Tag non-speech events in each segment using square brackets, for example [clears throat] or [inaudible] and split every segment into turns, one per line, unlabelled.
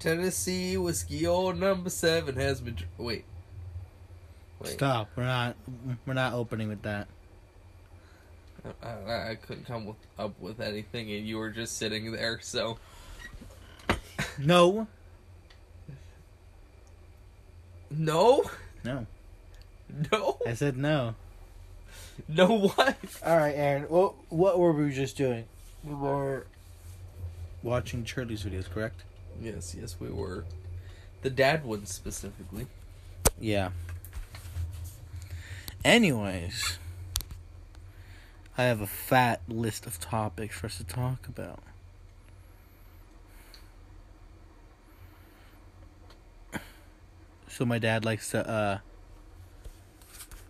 Tennessee whiskey old number seven has been. Wait.
Wait. Stop. We're not. We're not opening with that.
I, I, I couldn't come with, up with anything, and you were just sitting there. So.
No.
No.
No.
No.
I said no.
No what?
All right, Aaron. What what were we just doing? We were
watching Charlie's videos, correct?
Yes, yes, we were. The dad ones specifically.
Yeah. Anyways, I have a fat list of topics for us to talk about. So my dad likes to uh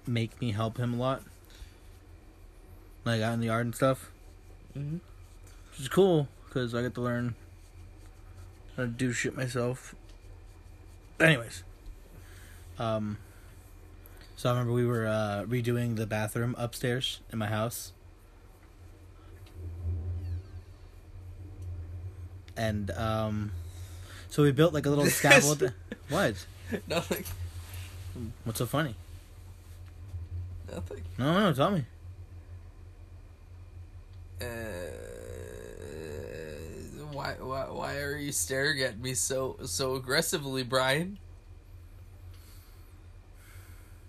make me help him a lot. Like out in the yard and stuff.
Mm-hmm.
Which is cool because I get to learn to do shit myself. Anyways, um, so I remember we were uh, redoing the bathroom upstairs in my house, and um, so we built like a little [laughs] scaffold. what?
Nothing.
What's so funny?
Nothing.
No, no, tell me.
Uh, why, why, why are you staring at me so, so aggressively, Brian?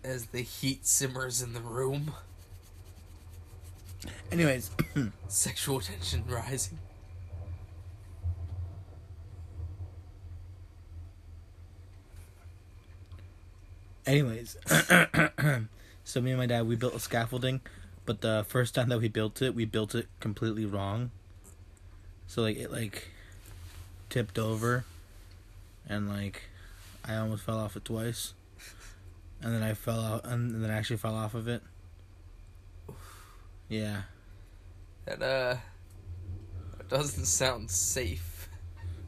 As the heat simmers in the room.
Anyways, [clears throat]
sexual tension rising.
Anyways, [clears throat] so me and my dad we built a scaffolding, but the first time that we built it, we built it completely wrong. So like it like tipped over, and like I almost fell off it twice, and then I fell out, and then I actually fell off of it. Yeah.
That uh, that doesn't sound safe.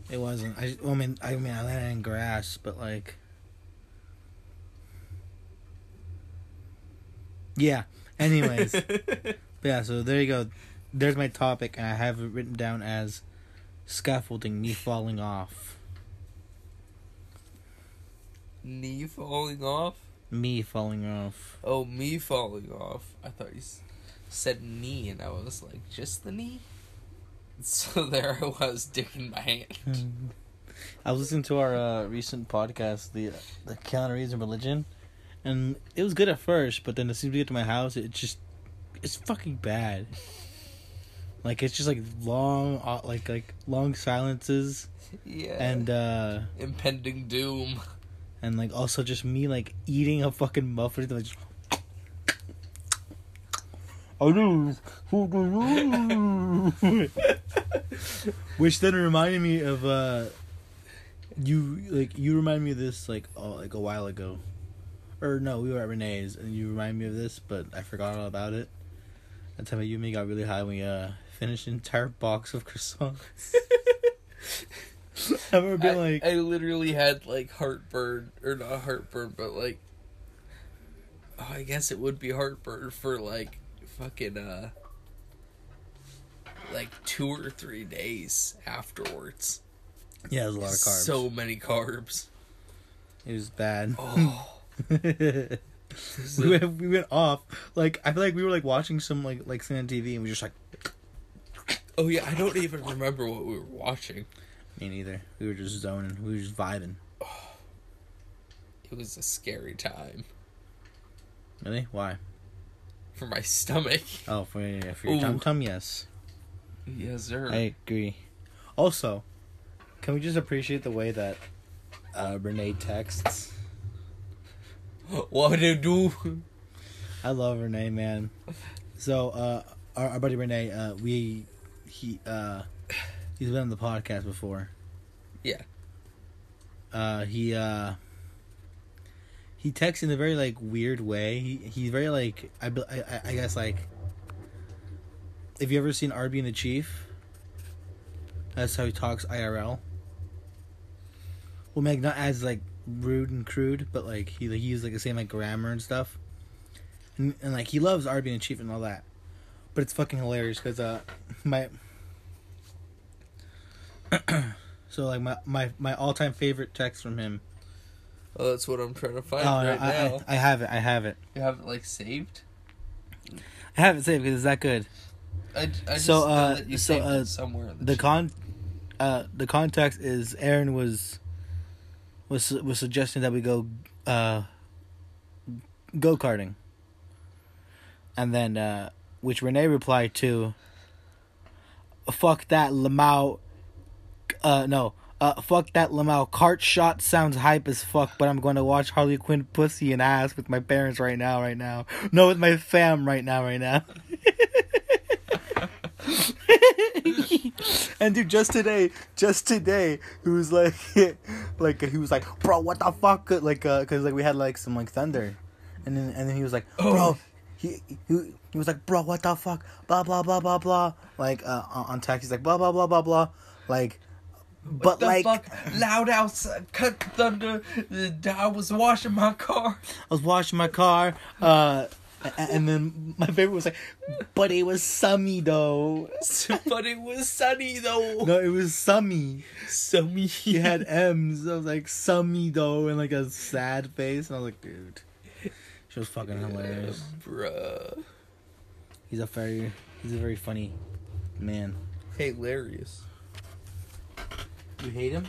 It wasn't. I, well, I mean, I mean, I landed in grass, but like. Yeah. Anyways. [laughs] yeah, so there you go. There's my topic, and I have it written down as scaffolding, me falling off.
Knee falling off?
Me falling off.
Oh, me falling off. I thought you said knee, and I was like, just the knee? [laughs] So there I was, digging my hand. [laughs]
I was listening to our uh, recent podcast, the the and Religion, and it was good at first, but then as soon as we get to my house, it just it's fucking bad. Like it's just like long, uh, like like long silences.
Yeah.
And uh
impending doom.
And like also just me like eating a fucking muffin. Like, just... [laughs] Which then reminded me of uh you like you remind me of this like oh like a while ago or no, we were at Renee's, and you remind me of this, but I forgot all about it. That time you and me got really high when we uh, finished an entire box of croissants.
I remember being I, like, I literally had like heartburn, or not heartburn, but like, oh, I guess it would be heartburn for like fucking uh, like two or three days afterwards.
Yeah, it was a lot of carbs.
So many carbs.
It was bad.
Oh. [laughs]
we went we went off. Like I feel like we were like watching some like like thing on TV and we just like.
Oh yeah, I don't even remember what we were watching.
Me neither. We were just zoning. We were just vibing. Oh, [sighs]
it was a scary time.
Really? Why?
For my stomach.
Oh, for, for your tum tum, yes.
Yes, sir.
I agree. Also, can we just appreciate the way that uh, Renee texts? [gasps]
what do you do?
I love Renee, man. So, uh, our, our buddy Renee, uh, we he uh, [sighs] he's been on the podcast before.
Yeah.
Uh, he uh, he texts in a very like weird way. He he's very like I I, I guess like. Have you ever seen Arby and the Chief? That's how he talks IRL. Well, like not as like rude and crude, but like he like, he uses like the same like grammar and stuff. And, and like he loves Arby and Chief and all that, but it's fucking hilarious because uh my So like my my my all time favorite text from him.
Oh, that's what I'm trying to find
oh,
right
I,
now.
I I have it. I have it.
you have it like saved?
I have it saved because it's that good.
I, I just
So,
know
uh,
that you
so,
saved
uh,
it somewhere. The,
The con, uh, the context is Aaron was was was suggesting that we go uh go karting, and then uh which Renee replied to. Fuck that Lamau. Uh no. Uh, fuck that Lamau. Cart shot sounds hype as fuck, but I'm going to watch Harley Quinn pussy and ass with my parents right now, right now. No, with my fam right now, right now. [laughs] and dude, just today, just today, he was like, [laughs] like he was like, bro, what the fuck? Like, uh, cause like we had like some like thunder, and then and then he was like, bro,
Oh.
he he he was like, bro, what the fuck? Blah blah blah blah blah. Like uh, on on text, he's like, blah blah blah blah blah. Like,
What the
like,
fuck? Loud outside, cut thunder. I was washing my car.
I was washing my car, uh, and then my favorite was like, but it was summy though. [laughs]
but it was sunny though.
No, it was summy.
Summy.
He had M's. I was like, summy though, and like a sad face. And I was like, dude. She was fucking hilarious.
Bruh.
He's a very, he's a very funny man.
Hilarious.
You hate him?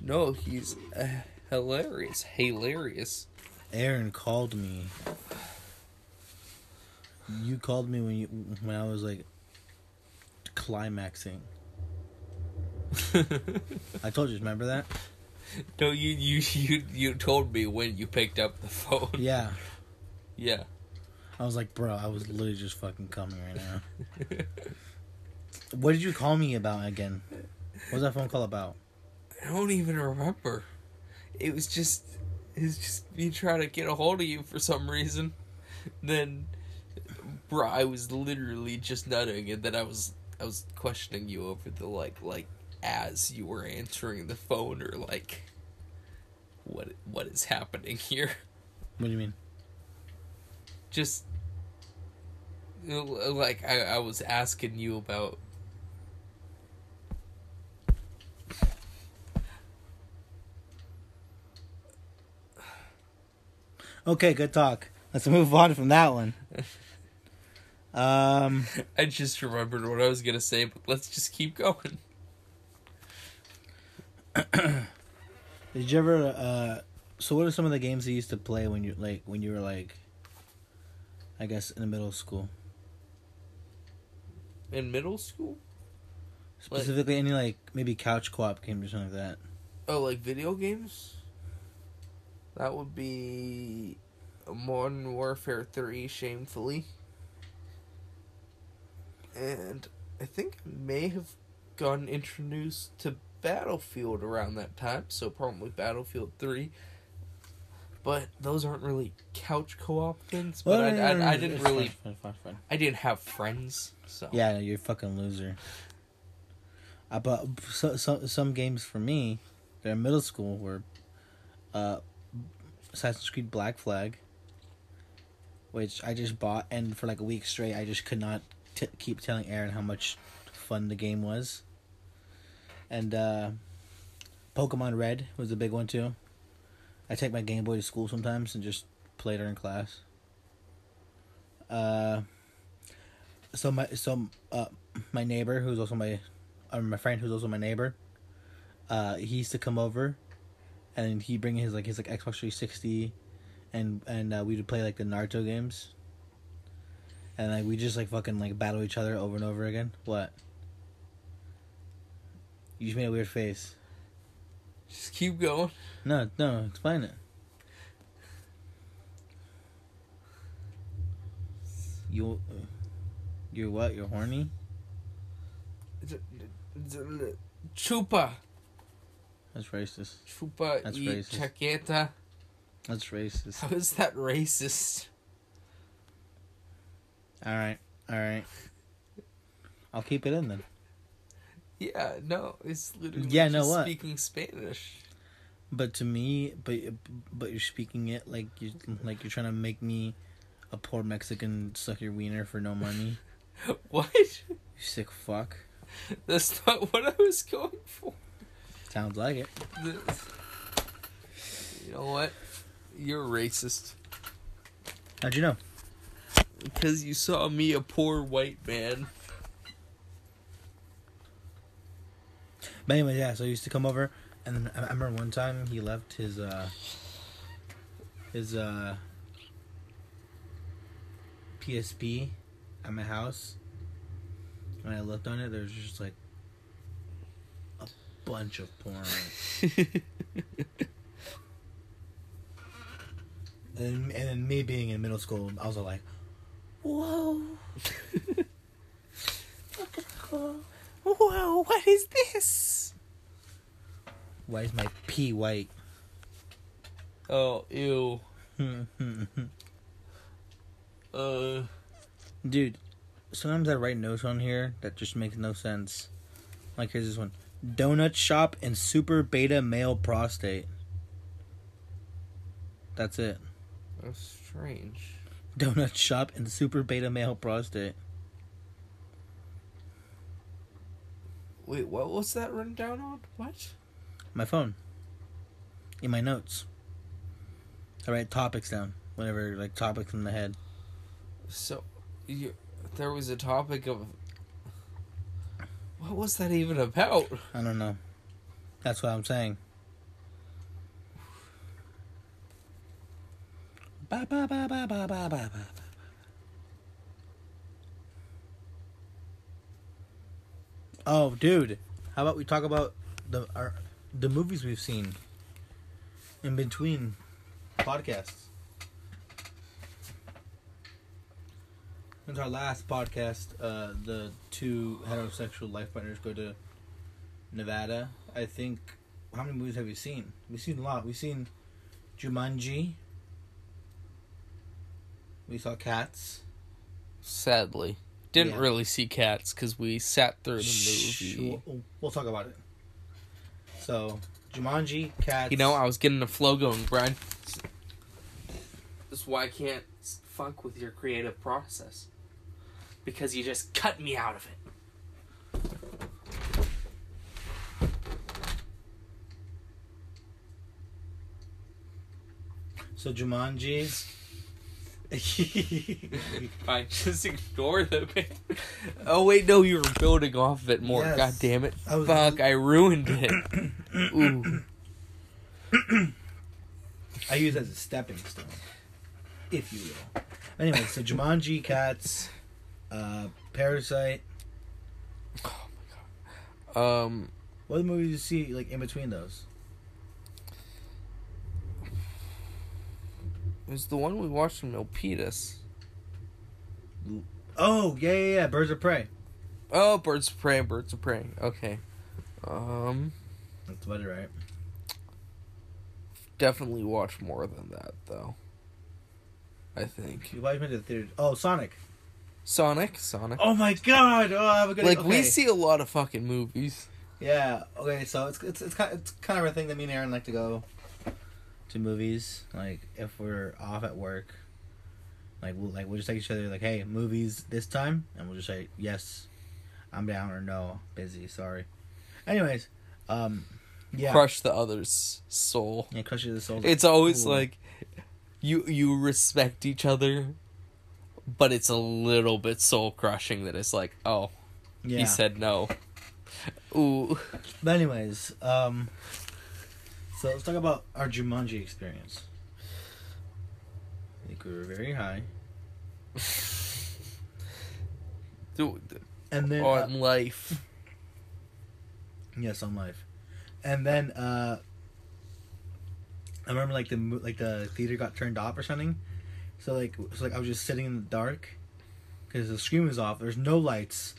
No, he's uh, hilarious. Hilarious.
Aaron called me. You called me when you when I was like climaxing. [laughs] I told you, remember that?
no, you, you you you told me when you picked up the phone.
Yeah.
Yeah.
I was like, bro, I was literally just fucking coming right now. [laughs] what did you call me about again? What was that phone call about?
I don't even remember. It was just it was just me trying to get a hold of you for some reason. Then bro, I was literally just nutting and then I was I was questioning you over the like like as you were answering the phone or like what what is happening here?
What do you mean?
Just like I, I was asking you about
Okay, good talk. Let's move on from that one. Um, [laughs]
I just remembered what I was gonna say, but let's just keep going. [clears throat]
did you ever? Uh, so, what are some of the games you used to play when you like when you were like, I guess, in the middle school?
In middle school? Like-
Specifically, any like maybe couch co-op games or something like that.
Oh, like video games? That would be Modern Warfare 3, shamefully. And I think I may have gotten introduced to Battlefield around that time, so probably Battlefield 3. But those aren't really couch co-op things. But I, I, I didn't really,
fine, fine, fine, fine.
I didn't have friends, so
Yeah, you're a fucking loser. Uh, but so, so, some games for me, that in middle school were, uh, Assassin's Creed Black Flag, which I just bought, and for like a week straight, I just could not t- keep telling Aaron how much fun the game was. And uh, Pokemon Red was a big one too. I take my Game Boy to school sometimes and just play it during class. Uh, so my so uh my neighbor who's also my uh, my friend who's also my neighbor uh he used to come over and he bring his like his like xbox 360 and and uh, we would play like the naruto games. And like we just like fucking like battle each other over and over again. What? You just made a weird face.
Just keep going.
no no explain it. You you're what? You're horny?
Chupa.
That's racist
Chupa
That's
y
racist.
chaqueta.
that's racist
How is that racist?
All right, all right. I'll keep it in then.
Yeah, no, it's literally
Yeah, no,
just
what?
speaking Spanish.
But to me, but but you're speaking it like you like you're trying to make me a poor Mexican suck your wiener for no money. [laughs]
What?
You sick fuck.
That's not what I was going for.
Sounds like it.
You know what? You're racist.
How'd you know?
Because you saw me, a poor white man.
But anyway, yeah. So he used to come over, and then I remember one time he left his uh his uh PSP at my house. When I looked on it, there was just like bunch of porn. [laughs] And, and then me being in middle school, I was like, "Whoa, [laughs] look at her.
Whoa, what is this?
Why is my pee white?"
Oh, ew. [laughs] Uh,
Dude, sometimes I write notes on here that just makes no sense. Like here's this one: donut shop and super beta male prostate. That's it.
that's strange.
Donut shop and super beta male prostate.
Wait, what was that written down on? What?
My phone. In my notes. I write topics down. Whatever, like topics in the head.
So, you, there was a topic of. What was that even about?
I don't know. That's what I'm saying. Ba ba ba ba ba ba ba ba. Oh, dude! How about we talk about the our, the movies we've seen in between podcasts? Since our last podcast, uh, the two heterosexual life partners go to Nevada. I think. How many movies have you seen? We've seen a lot. We've seen Jumanji. We saw Cats.
Sadly, didn't
Yeah.
really see cats because we sat through the
Shh,
movie.
We'll, we'll talk about it. So, Jumanji, Cats.
You know, I was getting the flow going, Brian. That's why I can't fuck with your creative process. Because you just cut me out of it.
So Jumanji.
Fine, [laughs] just ignore the bit. [laughs] Oh wait, no, you were building off of it more.
Yes.
God damn it!
I was-
Fuck, I ruined it. [coughs] Ooh,
I use it as a stepping stone, if you will. Anyway, so Jumanji, Cats, uh, Parasite. Oh my god.
Um,
What other movies you see like in between those?
it was the one we watched in Milpitas.
Oh yeah, yeah, yeah. Birds of Prey.
Oh, Birds of Prey, Birds of Prey. Okay. Um,
That's about it, right?
definitely watch more than that though. I think
You watched me to the theater. Oh, Sonic.
Sonic, Sonic.
Oh my God! Oh, I'm gonna
like we see a lot of fucking movies.
Yeah. Okay. So it's it's it's kind it's kind of a thing that me and Aaron like to go to movies. Like if we're off at work, like we'll like we'll just take each other like, hey, movies this time, and we'll just say yes, I'm down or no, busy, sorry. Anyways, um, yeah,
Crush the other's soul.
yeah, crush the soul.
It's always
Ooh.
like you you respect each other, but it's a little bit soul crushing that it's like, oh,
yeah.
he said no. Ooh.
But anyways, um, so let's talk about our Jumanji experience. I think we were very high, [laughs]
Dude,
and then uh,
on life.
Yes, on life, And then uh I remember like the like the theater got turned off or something. So like so like I was just sitting in the dark cuz the screen was off. There's no lights.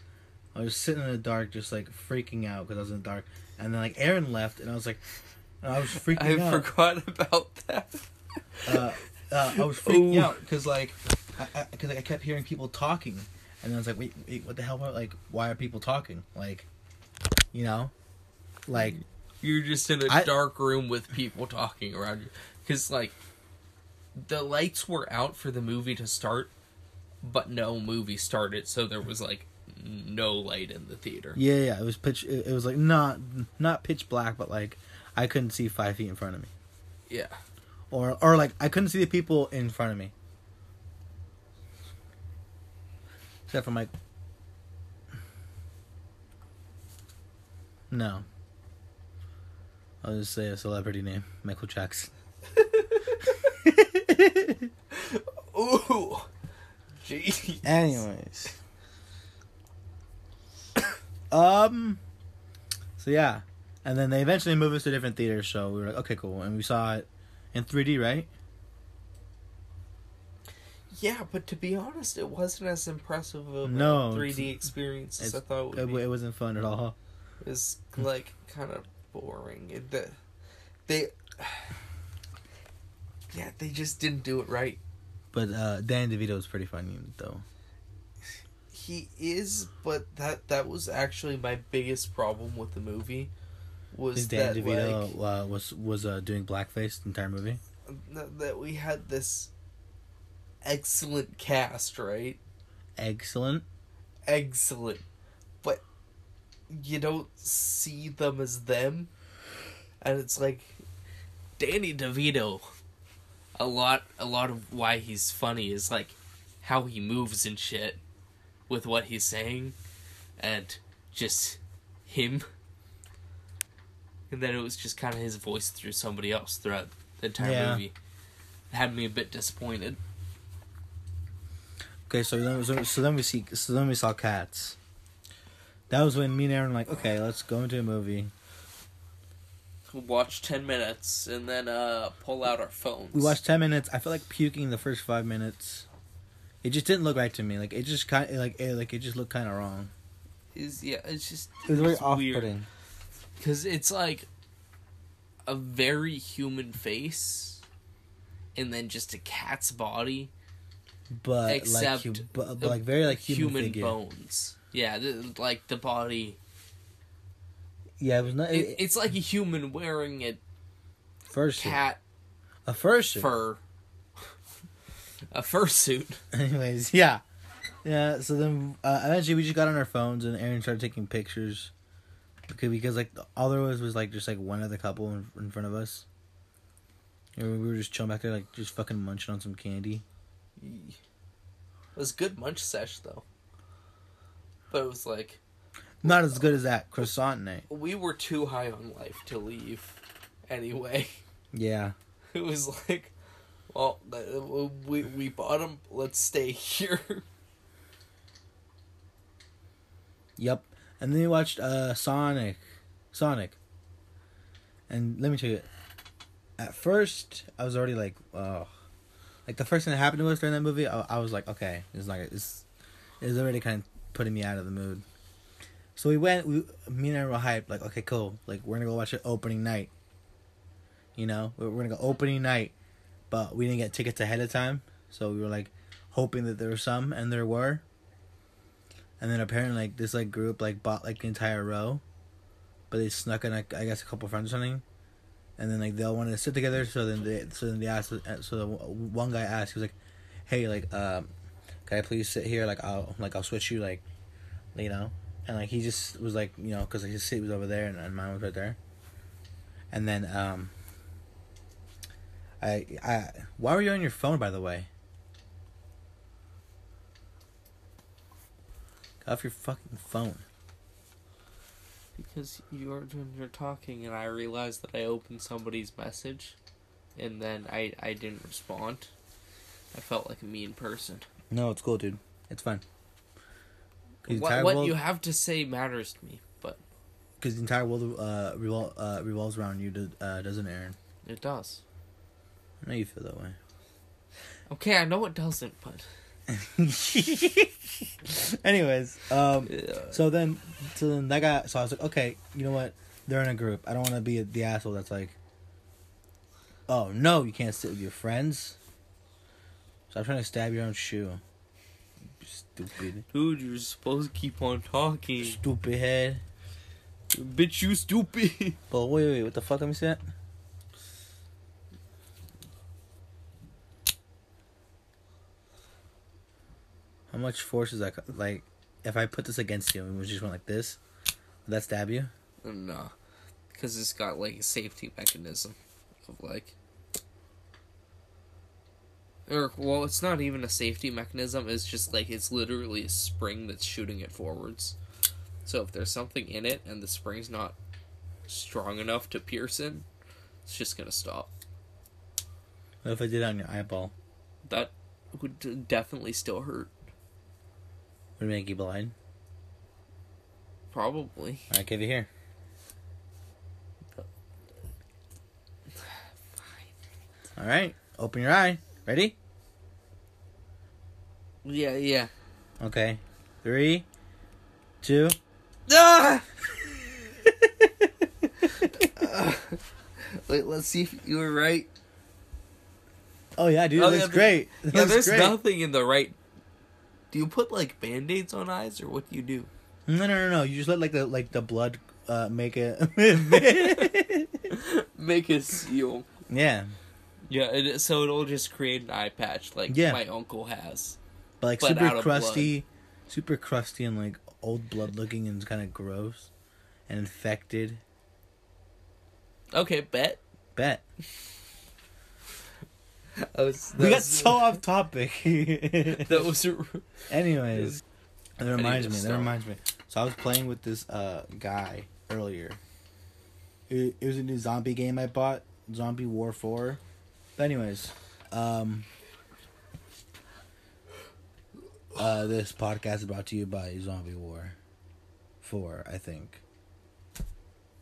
I was sitting in the dark just like freaking out cuz I was in the dark. And then like Aaron left and I was like I was [laughs] freaking
I
out.
forgot about that.
Uh, uh, I was freaking
Ooh.
out cuz like I, I, cause like, I kept hearing people talking and I was like wait, wait what the hell like why are people talking? Like you know? Like
You're just in a
I-
dark room with people talking around you. Because, like, the lights were out for the movie to start, but no movie started, so there was, like, no light in the theater.
Yeah, yeah. It was pitch. It, it was like not not pitch black, but like I couldn't see five feet in front of me,
Yeah.
or or like I couldn't see the people in front of me, except for my. No. I'll just say a celebrity name, Michael Jackson. [laughs]
Ooh. Jeez.
Anyways. um so yeah. And then they eventually moved us to different theaters, so we were like, okay, cool. And we saw it in 3D, right?
Yeah, but to be honest, it wasn't as impressive of
No,
a 3D experience as I thought it would
It,
be.
it wasn't fun at all.
It was like kind of boring. It, the, they, yeah, they just didn't do it right.
But uh Dan DeVito is pretty funny though.
He is, but that that was actually my biggest problem with the movie. Was
Dan
that
DeVito
like
uh, was was uh, doing blackface the entire movie.
that, that we had this excellent cast, right?
Excellent.
Excellent, but you don't see them as them, and it's like Danny DeVito. A lot, a lot of why he's funny is like how he moves and shit with what he's saying, and just him. And then it was just kind of his voice through somebody else throughout the entire
Yeah.
movie. It had me a bit disappointed.
Okay, so then so, so then we see so then we saw Cats. That was when me and Aaron were like, okay, let's go into a movie.
Watch ten minutes and then uh pull out our phones.
We watched ten minutes. I felt like puking the first five minutes. It just didn't look right to me. Like it just kind of like it, like it just looked kind of wrong.
Is yeah, it's just
It was very
it's
off-putting.
because it's like a very human face, and then just a cat's body,
But
Except
like, but, but like very like human, figure.
bones. Yeah, the, like the body.
Yeah, it was not.
It,
It,
it's like a human wearing a
first
cat
a first
fur, a fursuit. [laughs]
Anyways, yeah, yeah. So then uh, eventually we just got on our phones and Aaron started taking pictures because because like all there was was like just like one other couple in, in front of us. And we were just chilling back there, like just fucking munching on some candy.
It was a good munch sesh though. But it was like
Not as good as that croissant night.
we were too high on life to leave. Anyway,
Yeah. [laughs]
it was like, well, we we bought them. Let's stay here.
Yep. And then we watched uh Sonic. Sonic. And let me tell you, at first I was already like, oh, like the first thing that happened to us during that movie, I, I was like, okay, it's like it's, it's already kind of putting me out of the mood. So we went. We, me and I were hyped. Like, okay, cool. Like we're gonna go watch it opening night. You know, we're, we're gonna go opening night, but we didn't get tickets ahead of time, so we were like hoping that there were some, and there were. And then apparently, like this like group like bought like the entire row, but they snuck in like I guess a couple friends or something, and then like they all wanted to sit together. So then they so then they asked so the one guy asked he was like, "Hey, like um, can I please sit here? Like I'll like I'll switch you like, you know." And like he just was like you know because his seat was over there and, and mine was right there, and then um. I I why were you on your phone by the way? Get off your fucking phone.
Because you're you're talking, and I realized that I opened somebody's message, and then I I didn't respond. I felt like a mean person.
No, it's cool, dude. It's fine.
What what
world,
you have to say matters to me, but
because the entire world uh, revol- uh, revolves around you, do- uh, doesn't it, Aaron?
it does.
I know you feel that way.
Okay, I know it doesn't, but [laughs]
Anyways, um, so then, so then that guy. So I was like, okay, you know what? They're in a group. I don't want to be the asshole that's like, oh no, you can't sit with your friends. Stop trying to stab your own shoe. Stupid,
dude, you're supposed to keep on talking.
stupid head.
Bitch, you stupid. [laughs]
But wait, wait, what the fuck? Let me see that. How much force is that? Like, if I put this against you and we just went like this, would that stab you?
No, because it's got like a safety mechanism of like. Or well, it's not even a safety mechanism. It's just like it's literally a spring that's shooting it forwards. So if there's something in it and the spring's not strong enough to pierce in, it's just gonna stop.
What if I did it on your eyeball?
That would definitely still hurt.
Would it make you blind?
Probably.
I give it here. [sighs] Alright, open your eye. Ready?
Yeah, yeah.
Okay. Three, two.
Ah! [laughs] Wait, let's see if you were right.
Oh yeah, dude,
Oh,
that's
yeah,
great.
Yeah, there's
great.
nothing in the right. Do you put like band-aids on eyes, or what do you do?
No, no, no, no. You just let like the like the blood uh make it. [laughs]
Make a seal.
yeah,
Yeah, it, so it'll just create an eye patch like
Yeah.
my uncle has.
but like
But
super crusty, super crusty and like old blood looking and kind of gross and infected.
Okay, bet.
Bet [laughs]
I was,
we got so off topic. [laughs]
That was. [laughs]
Anyways, that reminds me. That reminds me. So I was playing with this uh guy earlier. It, it was a new zombie game I bought, Zombie War Four. But anyways, um, uh, this podcast is brought to you by Zombie War Four, I think.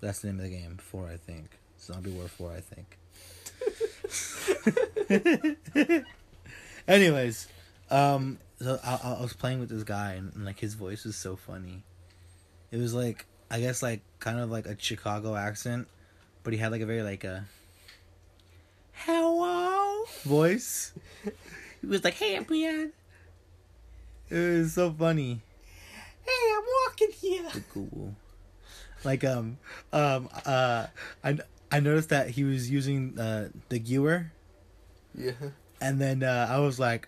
That's the name of the game. Four, I think. Zombie War Four, I think. [laughs] Anyways, um, so I, I was playing with this guy, and, and like his voice was so funny. It was like I guess like kind of like a Chicago accent, but he had like a very like a hello voice. [laughs] He was like, "Hey, Brian." It was so funny.
Hey, I'm walking here.
Cool. Like um um uh I I noticed that he was using uh the Gewehr
Yeah.
and then uh, I was like,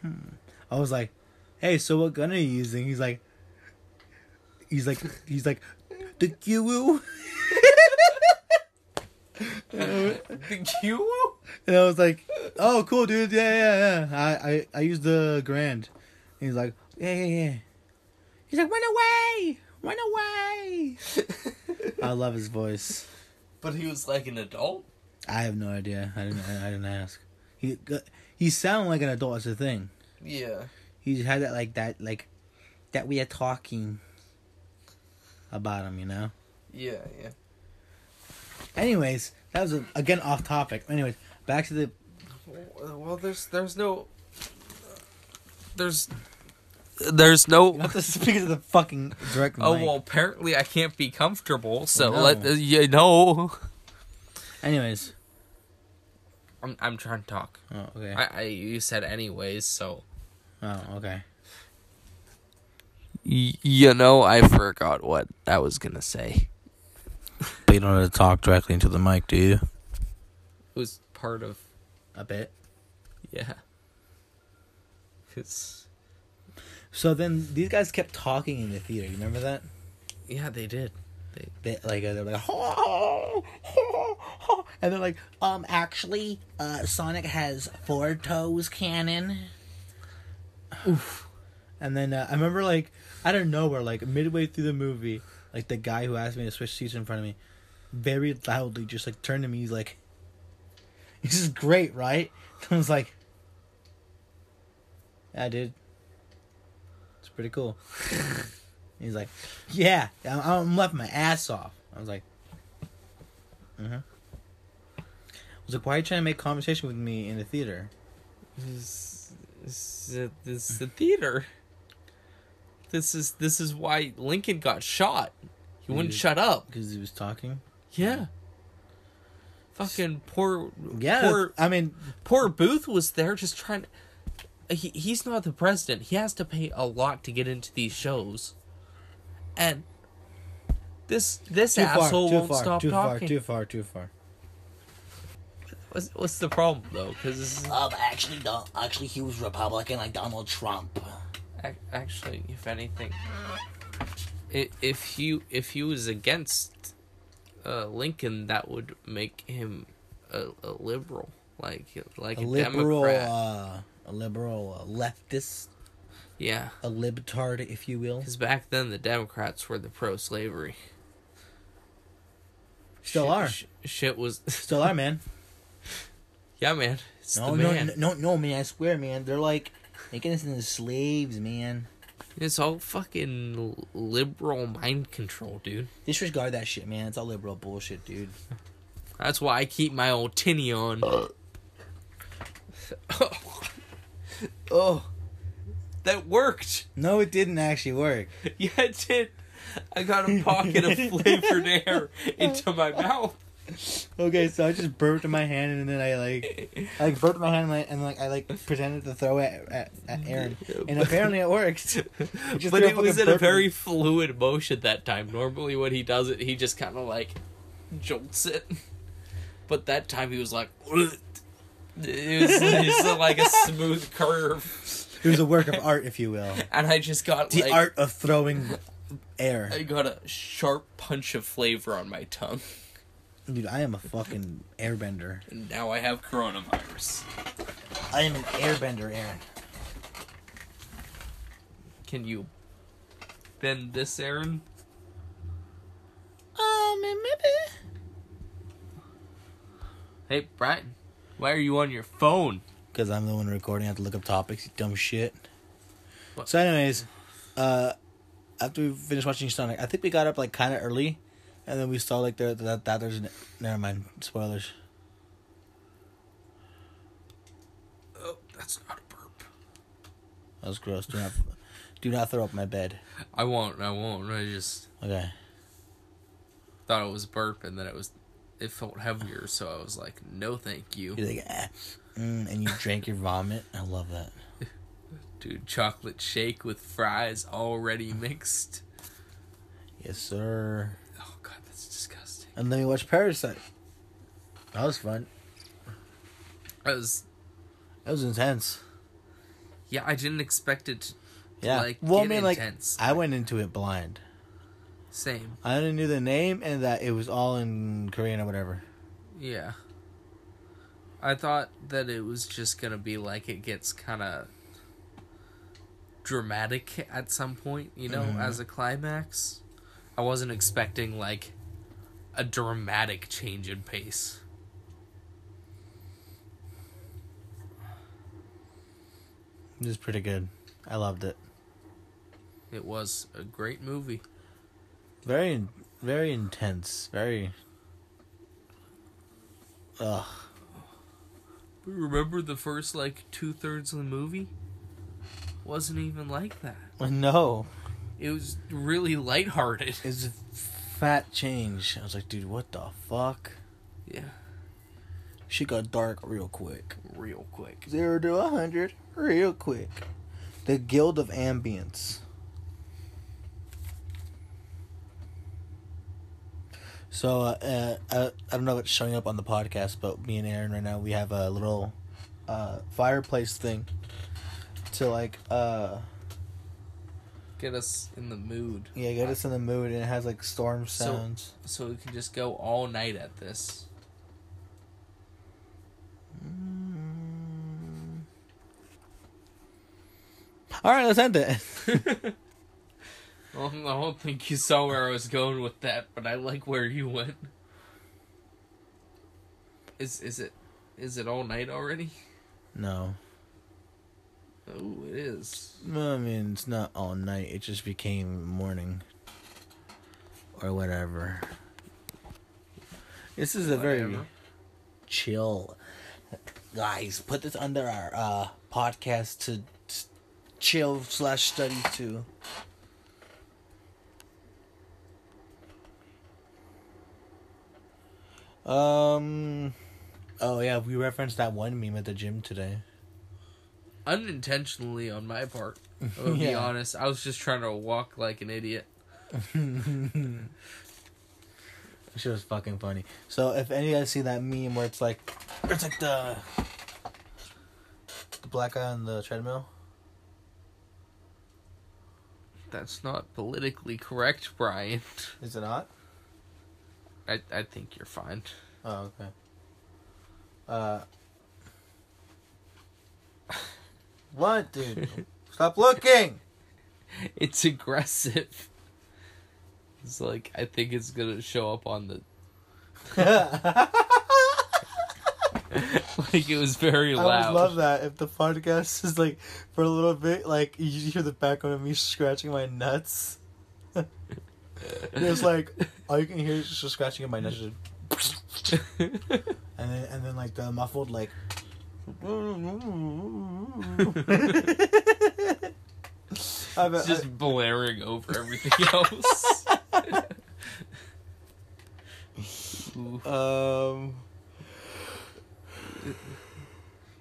hmm. I was like, hey, so what gun are you using? He's like, he's like, he's like, the Kiwu. [laughs]
the Q?
And I was like, oh, cool, dude. Yeah, yeah, yeah. I, I, I used the Grand. And he's like, yeah, yeah, yeah. He's like, run away, run away. [laughs] I love his voice.
But he was like an adult.
I have no idea. I didn't. I, I didn't ask. He he sounded like an adult. That's the thing.
Yeah.
He had that like that like that we are talking about him. You know.
Yeah, yeah.
Anyways, that was again off topic. Anyways, back to the.
Well, there's there's no there's there's no
You have to speak to the fucking direct mic.
Oh well, apparently I can't be comfortable, so
No.
let uh, you know.
Anyways.
I'm I'm trying to talk.
Oh okay.
I, I you said anyways, so
oh okay.
y- you know I forgot what I was gonna say.
But you don't have to talk directly into the mic, do you?
It was part of
A bit.
yeah. [laughs] Cause
So then these guys kept talking in the theater. You remember that?
yeah, they did.
They they like uh, they're like, and they're like, um, actually, uh, Sonic has four toes canon. Oof. And then uh, I remember like out of nowhere, like midway through the movie, like the guy who asked me to switch seats in front of me, very loudly just like turned to me. He's like, "This is great, right?" [laughs] I was like, "Yeah, dude, it's pretty cool." [laughs] He's like, "Yeah, I'm, I'm laughing my ass off." I was like, "Uh-huh." I was like, "Why are you trying to make conversation with me in the theater?"
This, this, this is the theater. This is this is why Lincoln got shot. He wouldn't
Dude.
shut up.
Because he was talking.
Yeah. Fucking poor.
Yeah,
Poor,
I mean,
poor Booth was there just trying. To, he he's not the president. He has to pay a lot to get into these shows, and this this
too far,
asshole
too
won't
far,
stop
too far,
talking.
too far, too far.
What's, what's the problem though? Because
Um, actually, no. Actually, he was Republican like Donald Trump.
Ac- Actually, if anything, i- if he if he was against uh, Lincoln, that would make him a, a liberal, like like
A
a,
liberal,
Democrat.
uh, a liberal uh, leftist,
yeah,
a libtard, if you will.
because back then the Democrats were the pro-slavery.
Still
Shit-
are.
sh- shit was [laughs]
Still are, man.
yeah, man. It's
No,
the
no,
man.
no, no, no, man. I swear, man. They're like making us into slaves, man.
It's all fucking liberal mind control, dude.
Disregard that shit, man. It's all liberal bullshit, dude.
That's why I keep my old tinny on. Uh. [laughs] oh, that worked.
No, it didn't actually work. [laughs]
Yeah, it did. I got a pocket of [laughs] flavored air into my mouth.
Okay, so I just burped in my hand, and then I like, I like burped in my hand, and like, and like I like pretended to throw it at, at Aaron, and apparently it worked. [laughs] just
but it was in a
burp
very fluid motion that time. Normally, when he does it, he just kind of like jolts it. But that time, he was like, it was, it was like a smooth curve,
It was a work of art, if you will.
and I just got
The
like,
art of throwing air.
I got a sharp punch of flavor on my tongue,
Dude, I am a fucking airbender.
and now I have coronavirus.
I am an airbender, Aaron.
Can you bend this, Aaron?
Um, maybe.
Hey, Brian, why are you on your phone?
Because I'm the one recording. I have to look up topics, you dumb shit.
What?
So, anyways, uh, after we finished watching Sonic, I think we got up like kind of early, and then we saw like there that that there's never mind spoilers.
Oh, that's not a burp.
That was gross. Do not, do not throw up my bed.
I won't. I won't. I just
Okay.
thought it was a burp, and then it was. It felt heavier, so I was like, "No, thank you,
You're like, ah, mm, and you drank your vomit. I love that. [laughs]
dude." Chocolate shake with fries already mixed.
Yes, sir.
Oh god, that's disgusting.
And then we watched Parasite. That was fun.
That was.
That was intense.
Yeah, I didn't expect it. To,
Yeah.
Like,
well, I mean, like. I went into it blind.
Same.
I only knew the name and that it was all in Korean or whatever.
Yeah. I thought that it was just gonna be like it gets kind of dramatic at some point, you know,
Mhm.
as a climax. I wasn't expecting like a dramatic change in pace.
It was pretty good. I loved it.
It was a great movie.
Very, very intense. Very. Ugh.
Remember the first like two thirds of the movie? Wasn't even like that.
No,
It was really lighthearted.
it's fat change. I was like, dude, what the fuck?
Yeah,
She got dark real quick.
real quick.
Zero to a hundred, real quick. The Guild of Ambience. So uh, uh, I, I don't know if it's showing up on the podcast, but me and Aaron right now we have a little uh, fireplace thing to like uh
Get us in the mood.
yeah get us in the mood, and it has like storm
So-
sounds.
so we can just go all night at this.
Mm. All right, let's end it. [laughs]
Well, I don't think you saw where I was going with that, but I like where you went. Is is it is it all night already?
no.
Oh, it is.
No, I mean it's not all night. It just became morning, or whatever. This is a very chill. Guys, put this under our uh podcast to s- chill slash study too. Um. Oh yeah, we referenced that one meme at the gym today.
Unintentionally on my part. I'll be [laughs] honest. I was just trying to walk like an idiot. [laughs]
She was fucking funny. So if any of you guys see that meme where it's like, it's like the the black guy on the treadmill.
That's not politically correct, Brian.
Is it not?
I I think you're fine.
Oh, okay. Uh. What, dude? Stop looking! [laughs]
It's aggressive. It's like I think it's gonna show up on the [laughs] like it was very loud.
I would love that if the podcast is like for a little bit, like you hear the background of me scratching my nuts. it's like all you can hear is just scratching of my nuts, [laughs] and then and then like the muffled like. I bet,
It's just blaring over everything [laughs] else.
Um.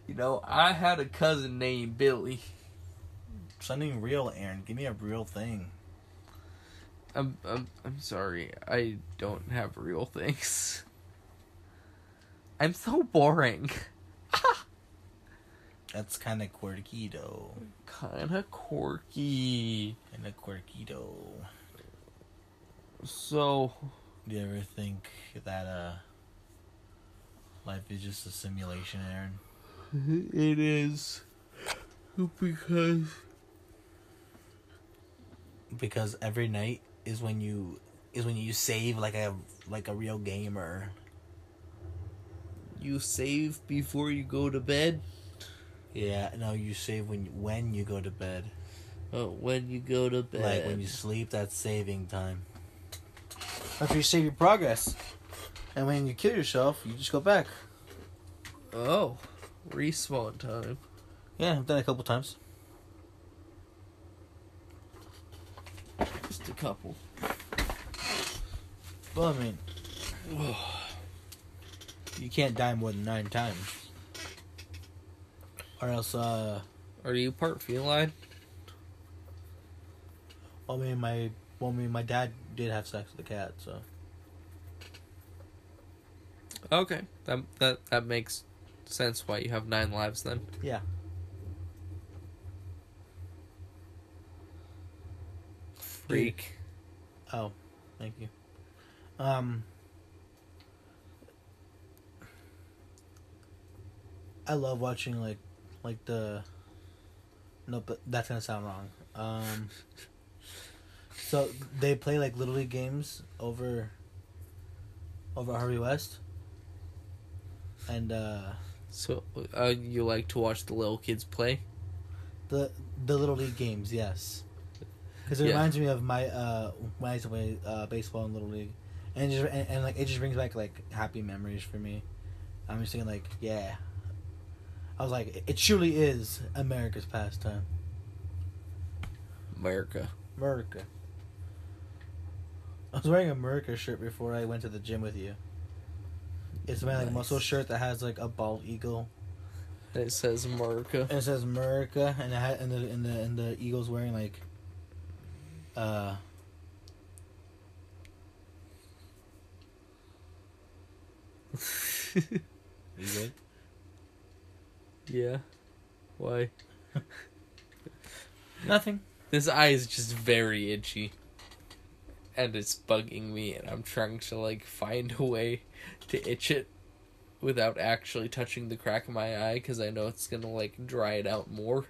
You know, I had a cousin named Billy.
Something real, Aaron. Give me a real thing.
I'm I'm I'm sorry. I don't have real things. [laughs] I'm so boring.
That's kind of quirky, though.
Kind of quirky.
Kind of quirky, though.
So,
Do you ever think that uh, life is just a simulation, Aaron? [laughs]
it is because
Because every night is when you is when you save like a like a real gamer.
you save before you go to bed.
Yeah, no, you save when when you go to bed.
Oh, when you go to bed.
Like when you sleep, that's saving time. After you save your progress, and when you kill yourself, you just go back.
Oh, respawn time.
Yeah, I've done it a couple times.
Just a couple.
Well, I mean, [sighs] you can't die more than nine times, or else. uh
Are you part feline?
Well, I mean, my well, I mean, my dad did have sex with a cat, so
Okay, that that that makes sense. Why you have nine lives then?
yeah.
Freak.
Oh, thank you. Um, I love watching like, like the. No, but that's gonna sound wrong. Um. So they play like little league games over. Over Harvey West. And uh
So, uh, you like to watch the little kids play?
the the little league games, yes. Because it
Yeah.
reminds me of my uh when I used to play uh, baseball in little league, and just and, and like it just brings back like happy memories for me. I'm just thinking like, yeah. I was like, it truly is America's pastime.
America.
America. I was wearing a America shirt before I went to the gym with you. It's my like muscle shirt that has like a bald eagle
And it says America.
And it says America, and it had, and the and the and the eagle's wearing like, uh. [laughs] You good?
Yeah. Why? [laughs]
Nothing.
This eye is just very itchy. And it's bugging me, and I'm trying to, like, find a way to itch it without actually touching the crack of my eye, because I know it's gonna, like, dry it out more.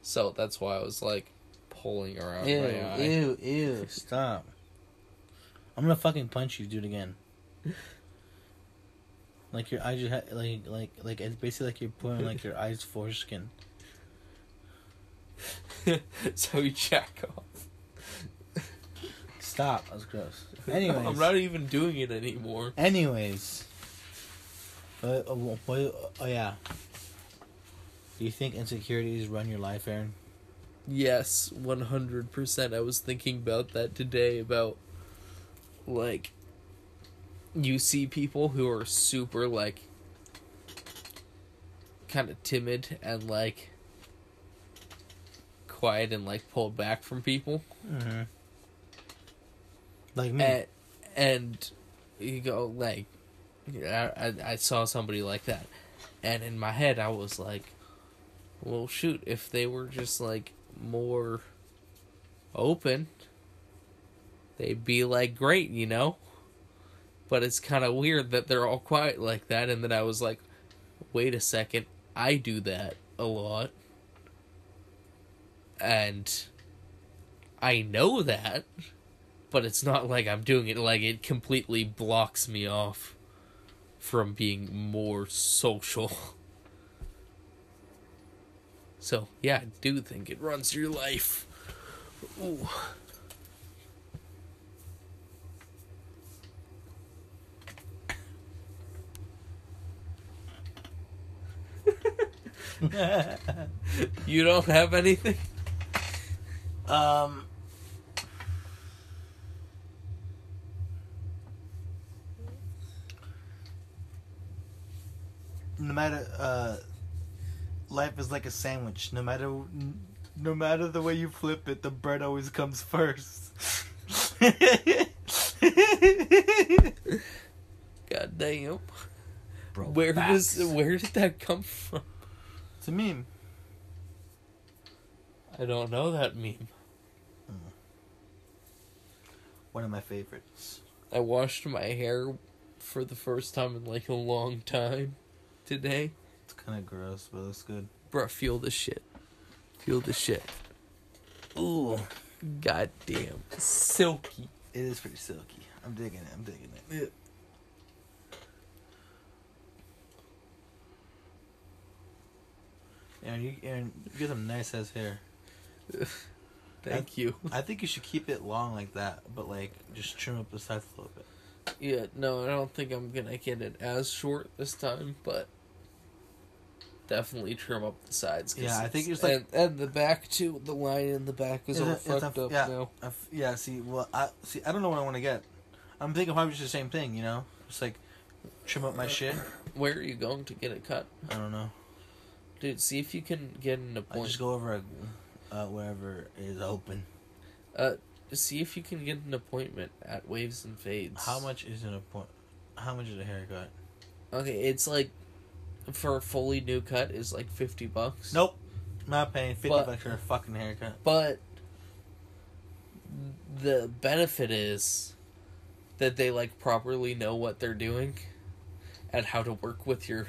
So that's why I was, like, pulling around
Ew,
my eye.
ew, ew! Stop. I'm gonna fucking punch you, it again. [laughs] Like your eyes, you ha- like like like it's basically like you're putting like your eyes foreskin. [laughs]
so you jack off.
Stop. That's gross. [laughs] Anyways,
I'm not even doing it anymore.
Anyways, uh, uh, what, oh yeah. Do you think insecurities run your life, Aaron?
Yes, 100%. I was thinking about that today about like you see people who are super like kind of timid and like quiet and like pulled back from people
Mm-hmm. Like me.
and, and you go like I, I I saw somebody like that and in my head I was like well shoot if they were just like more open, they'd be like great, you know? But it's kind of weird that they're all quiet like that and then I was like, wait a second, I do that a lot. And I know that, but it's not like I'm doing it like it completely blocks me off from being more social. [laughs] So, yeah, I do think it runs your life. Ooh. [laughs] You don't have anything?
Um. No matter, uh, life is like a sandwich. No matter, no matter the way you flip it, the bread always comes first. [laughs]
God damn.
Bro,
Where
facts.
was where did that come from?
It's a meme.
I don't know that meme. Mm.
One of my favorites.
I washed my hair for the first time in like a long time today.
It's kind of gross, but it's good.
Bro, feel the shit. Feel the shit. Ooh. God damn. Silky.
It is pretty silky. I'm digging it. I'm digging it. Aaron, you, Aaron, you get some nice ass hair. [laughs]
Thank you.
I think you should keep it long like that, but like just trim up the sides a little bit.
Yeah, no, I don't think I'm gonna get it as short this time, but definitely trim up the sides.
Yeah, I think
it's-
like-
and, and the back too. The line in the back is all
It's a- a-
fucked up
yeah.
now.
I f- yeah, see, well, I see. I don't know what I want to get. I'm thinking probably just the same thing, you know, just like trim up my shit.
Where are you going to get it cut,
I don't know.
Dude? See if you can get an
I
appointment.
just go over uh, wherever is open.
Uh, see if you can get an appointment at Waves and Fades.
How much is an appoint? How much is a haircut?
Okay, it's like for a fully new cut is like fifty bucks.
Nope, not paying fifty
But-
bucks for a fucking haircut.
But the benefit is that they like properly know what they're doing and how to work with your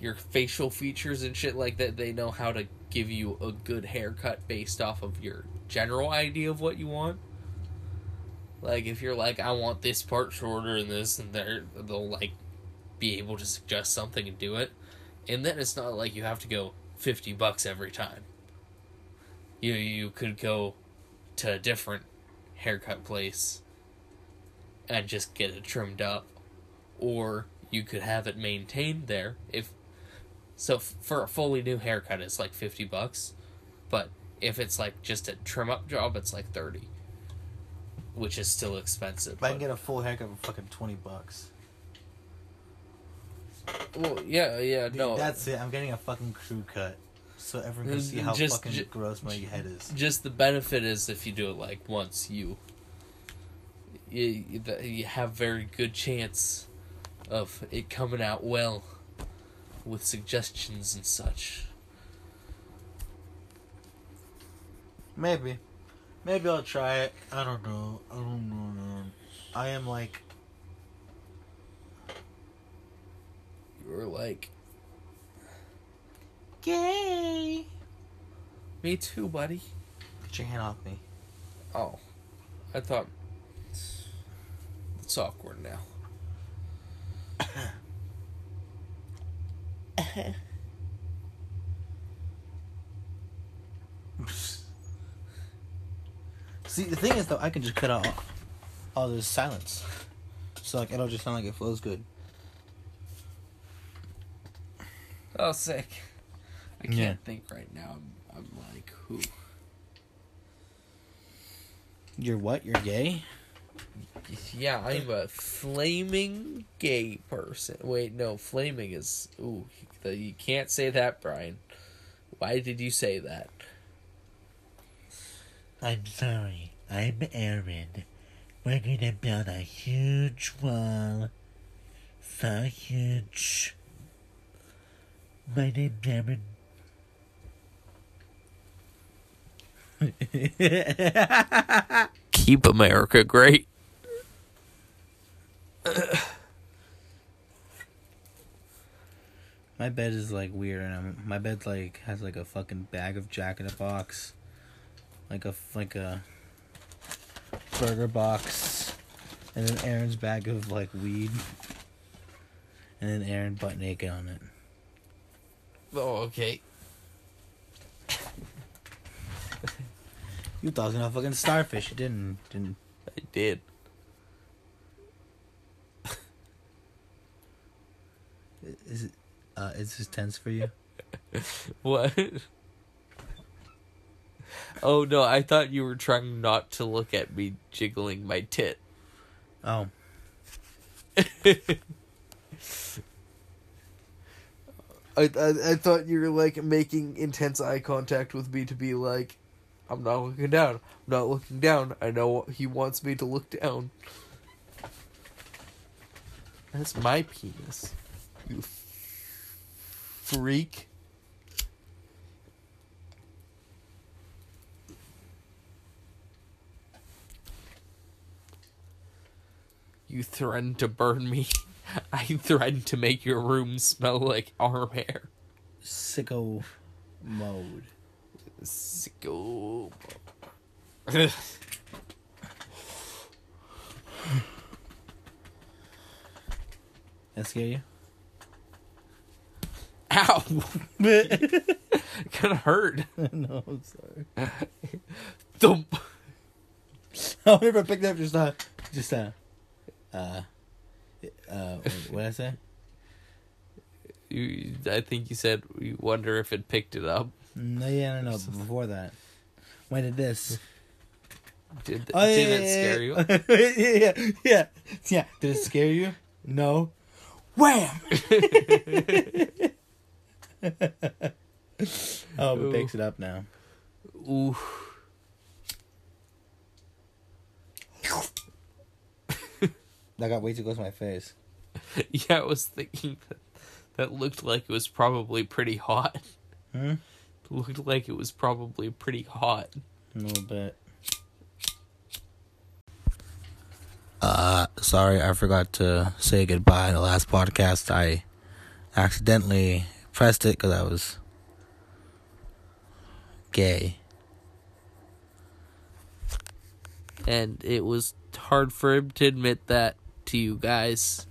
your facial features and shit like that. They know how to give you a good haircut based off of your general idea of what you want. Like if you're like, I want this part shorter and this and there, they'll like be able to suggest something and do it. And then it's not like you have to go fifty bucks every time. You you could go to a different haircut place and just get it trimmed up, or you could have it maintained there. If so, f- for a fully new haircut, it's like fifty bucks, but if it's like just a trim up job, it's like thirty, which is still expensive.
If I can
but-
get a full haircut for fucking twenty bucks,
well, yeah, yeah,
Dude,
no,
that's it. I'm getting a fucking crew cut, so everyone can see how
just-
fucking
ju-
gross my head is.
just the benefit is if you do it like once you you, you you have very good chance of it coming out well with suggestions and such
Maybe, maybe I'll try it. I don't know. I don't know. I am like,
You're like
gay.
me too buddy
Get your hand off me.
oh i thought it's awkward now [coughs] [laughs]
See, the thing is though, I can just cut out all, all this silence, so like it'll just sound like it flows good.
oh sick i can't
Yeah.
think right now i'm, I'm like who
You're what? You're gay?
Yeah, I'm a flaming gay person. Wait, no, flaming is. Ooh, you- you can't say that, Brian. Why did you say that?
I'm sorry. I'm Aaron. We're gonna build a huge wall. So huge. My name's Aaron. [laughs]
Keep America great.
My bed is like weird, and I'm, my bed like has like a fucking bag of Jack in a Box, like a like a burger box, and then Aaron's bag of like weed, and then Aaron butt naked on it.
Oh, okay.
You thought I was gonna fucking starfish. You didn't. Didn't.
I did.
Is it? Uh, is this tense for you? [laughs]
What? Oh no, I thought you were trying not to look at me jiggling my tit.
Oh, [laughs]
I, I I thought you were like making intense eye contact with me to be like, I'm not looking down. I'm not looking down. I know he wants me to look down. That's my penis. You freak. You threatened to burn me. [laughs] I threatened to make your room smell like arm hair.
sicko mode.
Sicko.
That scare you?
Ow! [laughs] Kinda hurt. [laughs]
no, I'm sorry.
Thump.
I wonder if I picked up just uh, just uh, uh, uh, what did I say?
You, I think you said you wonder if it picked it up.
No, yeah, no, no. [laughs] Before that, when did this?
Did, th-
Oh, yeah,
did it
yeah,
scare you?
yeah, yeah, yeah, yeah. Did it scare you? No. Wham! [laughs] oh,
Ooh.
it picks it up now.
Ooh. [laughs]
That got way too close to my face. [laughs]
Yeah, I was thinking that that looked like it was probably pretty hot.
Hmm?
Looked like it was probably pretty hot.
A little bit. Uh, sorry, I forgot to say goodbye in the last podcast. I accidentally pressed it because I was gay.
And it was hard for him to admit that to you guys.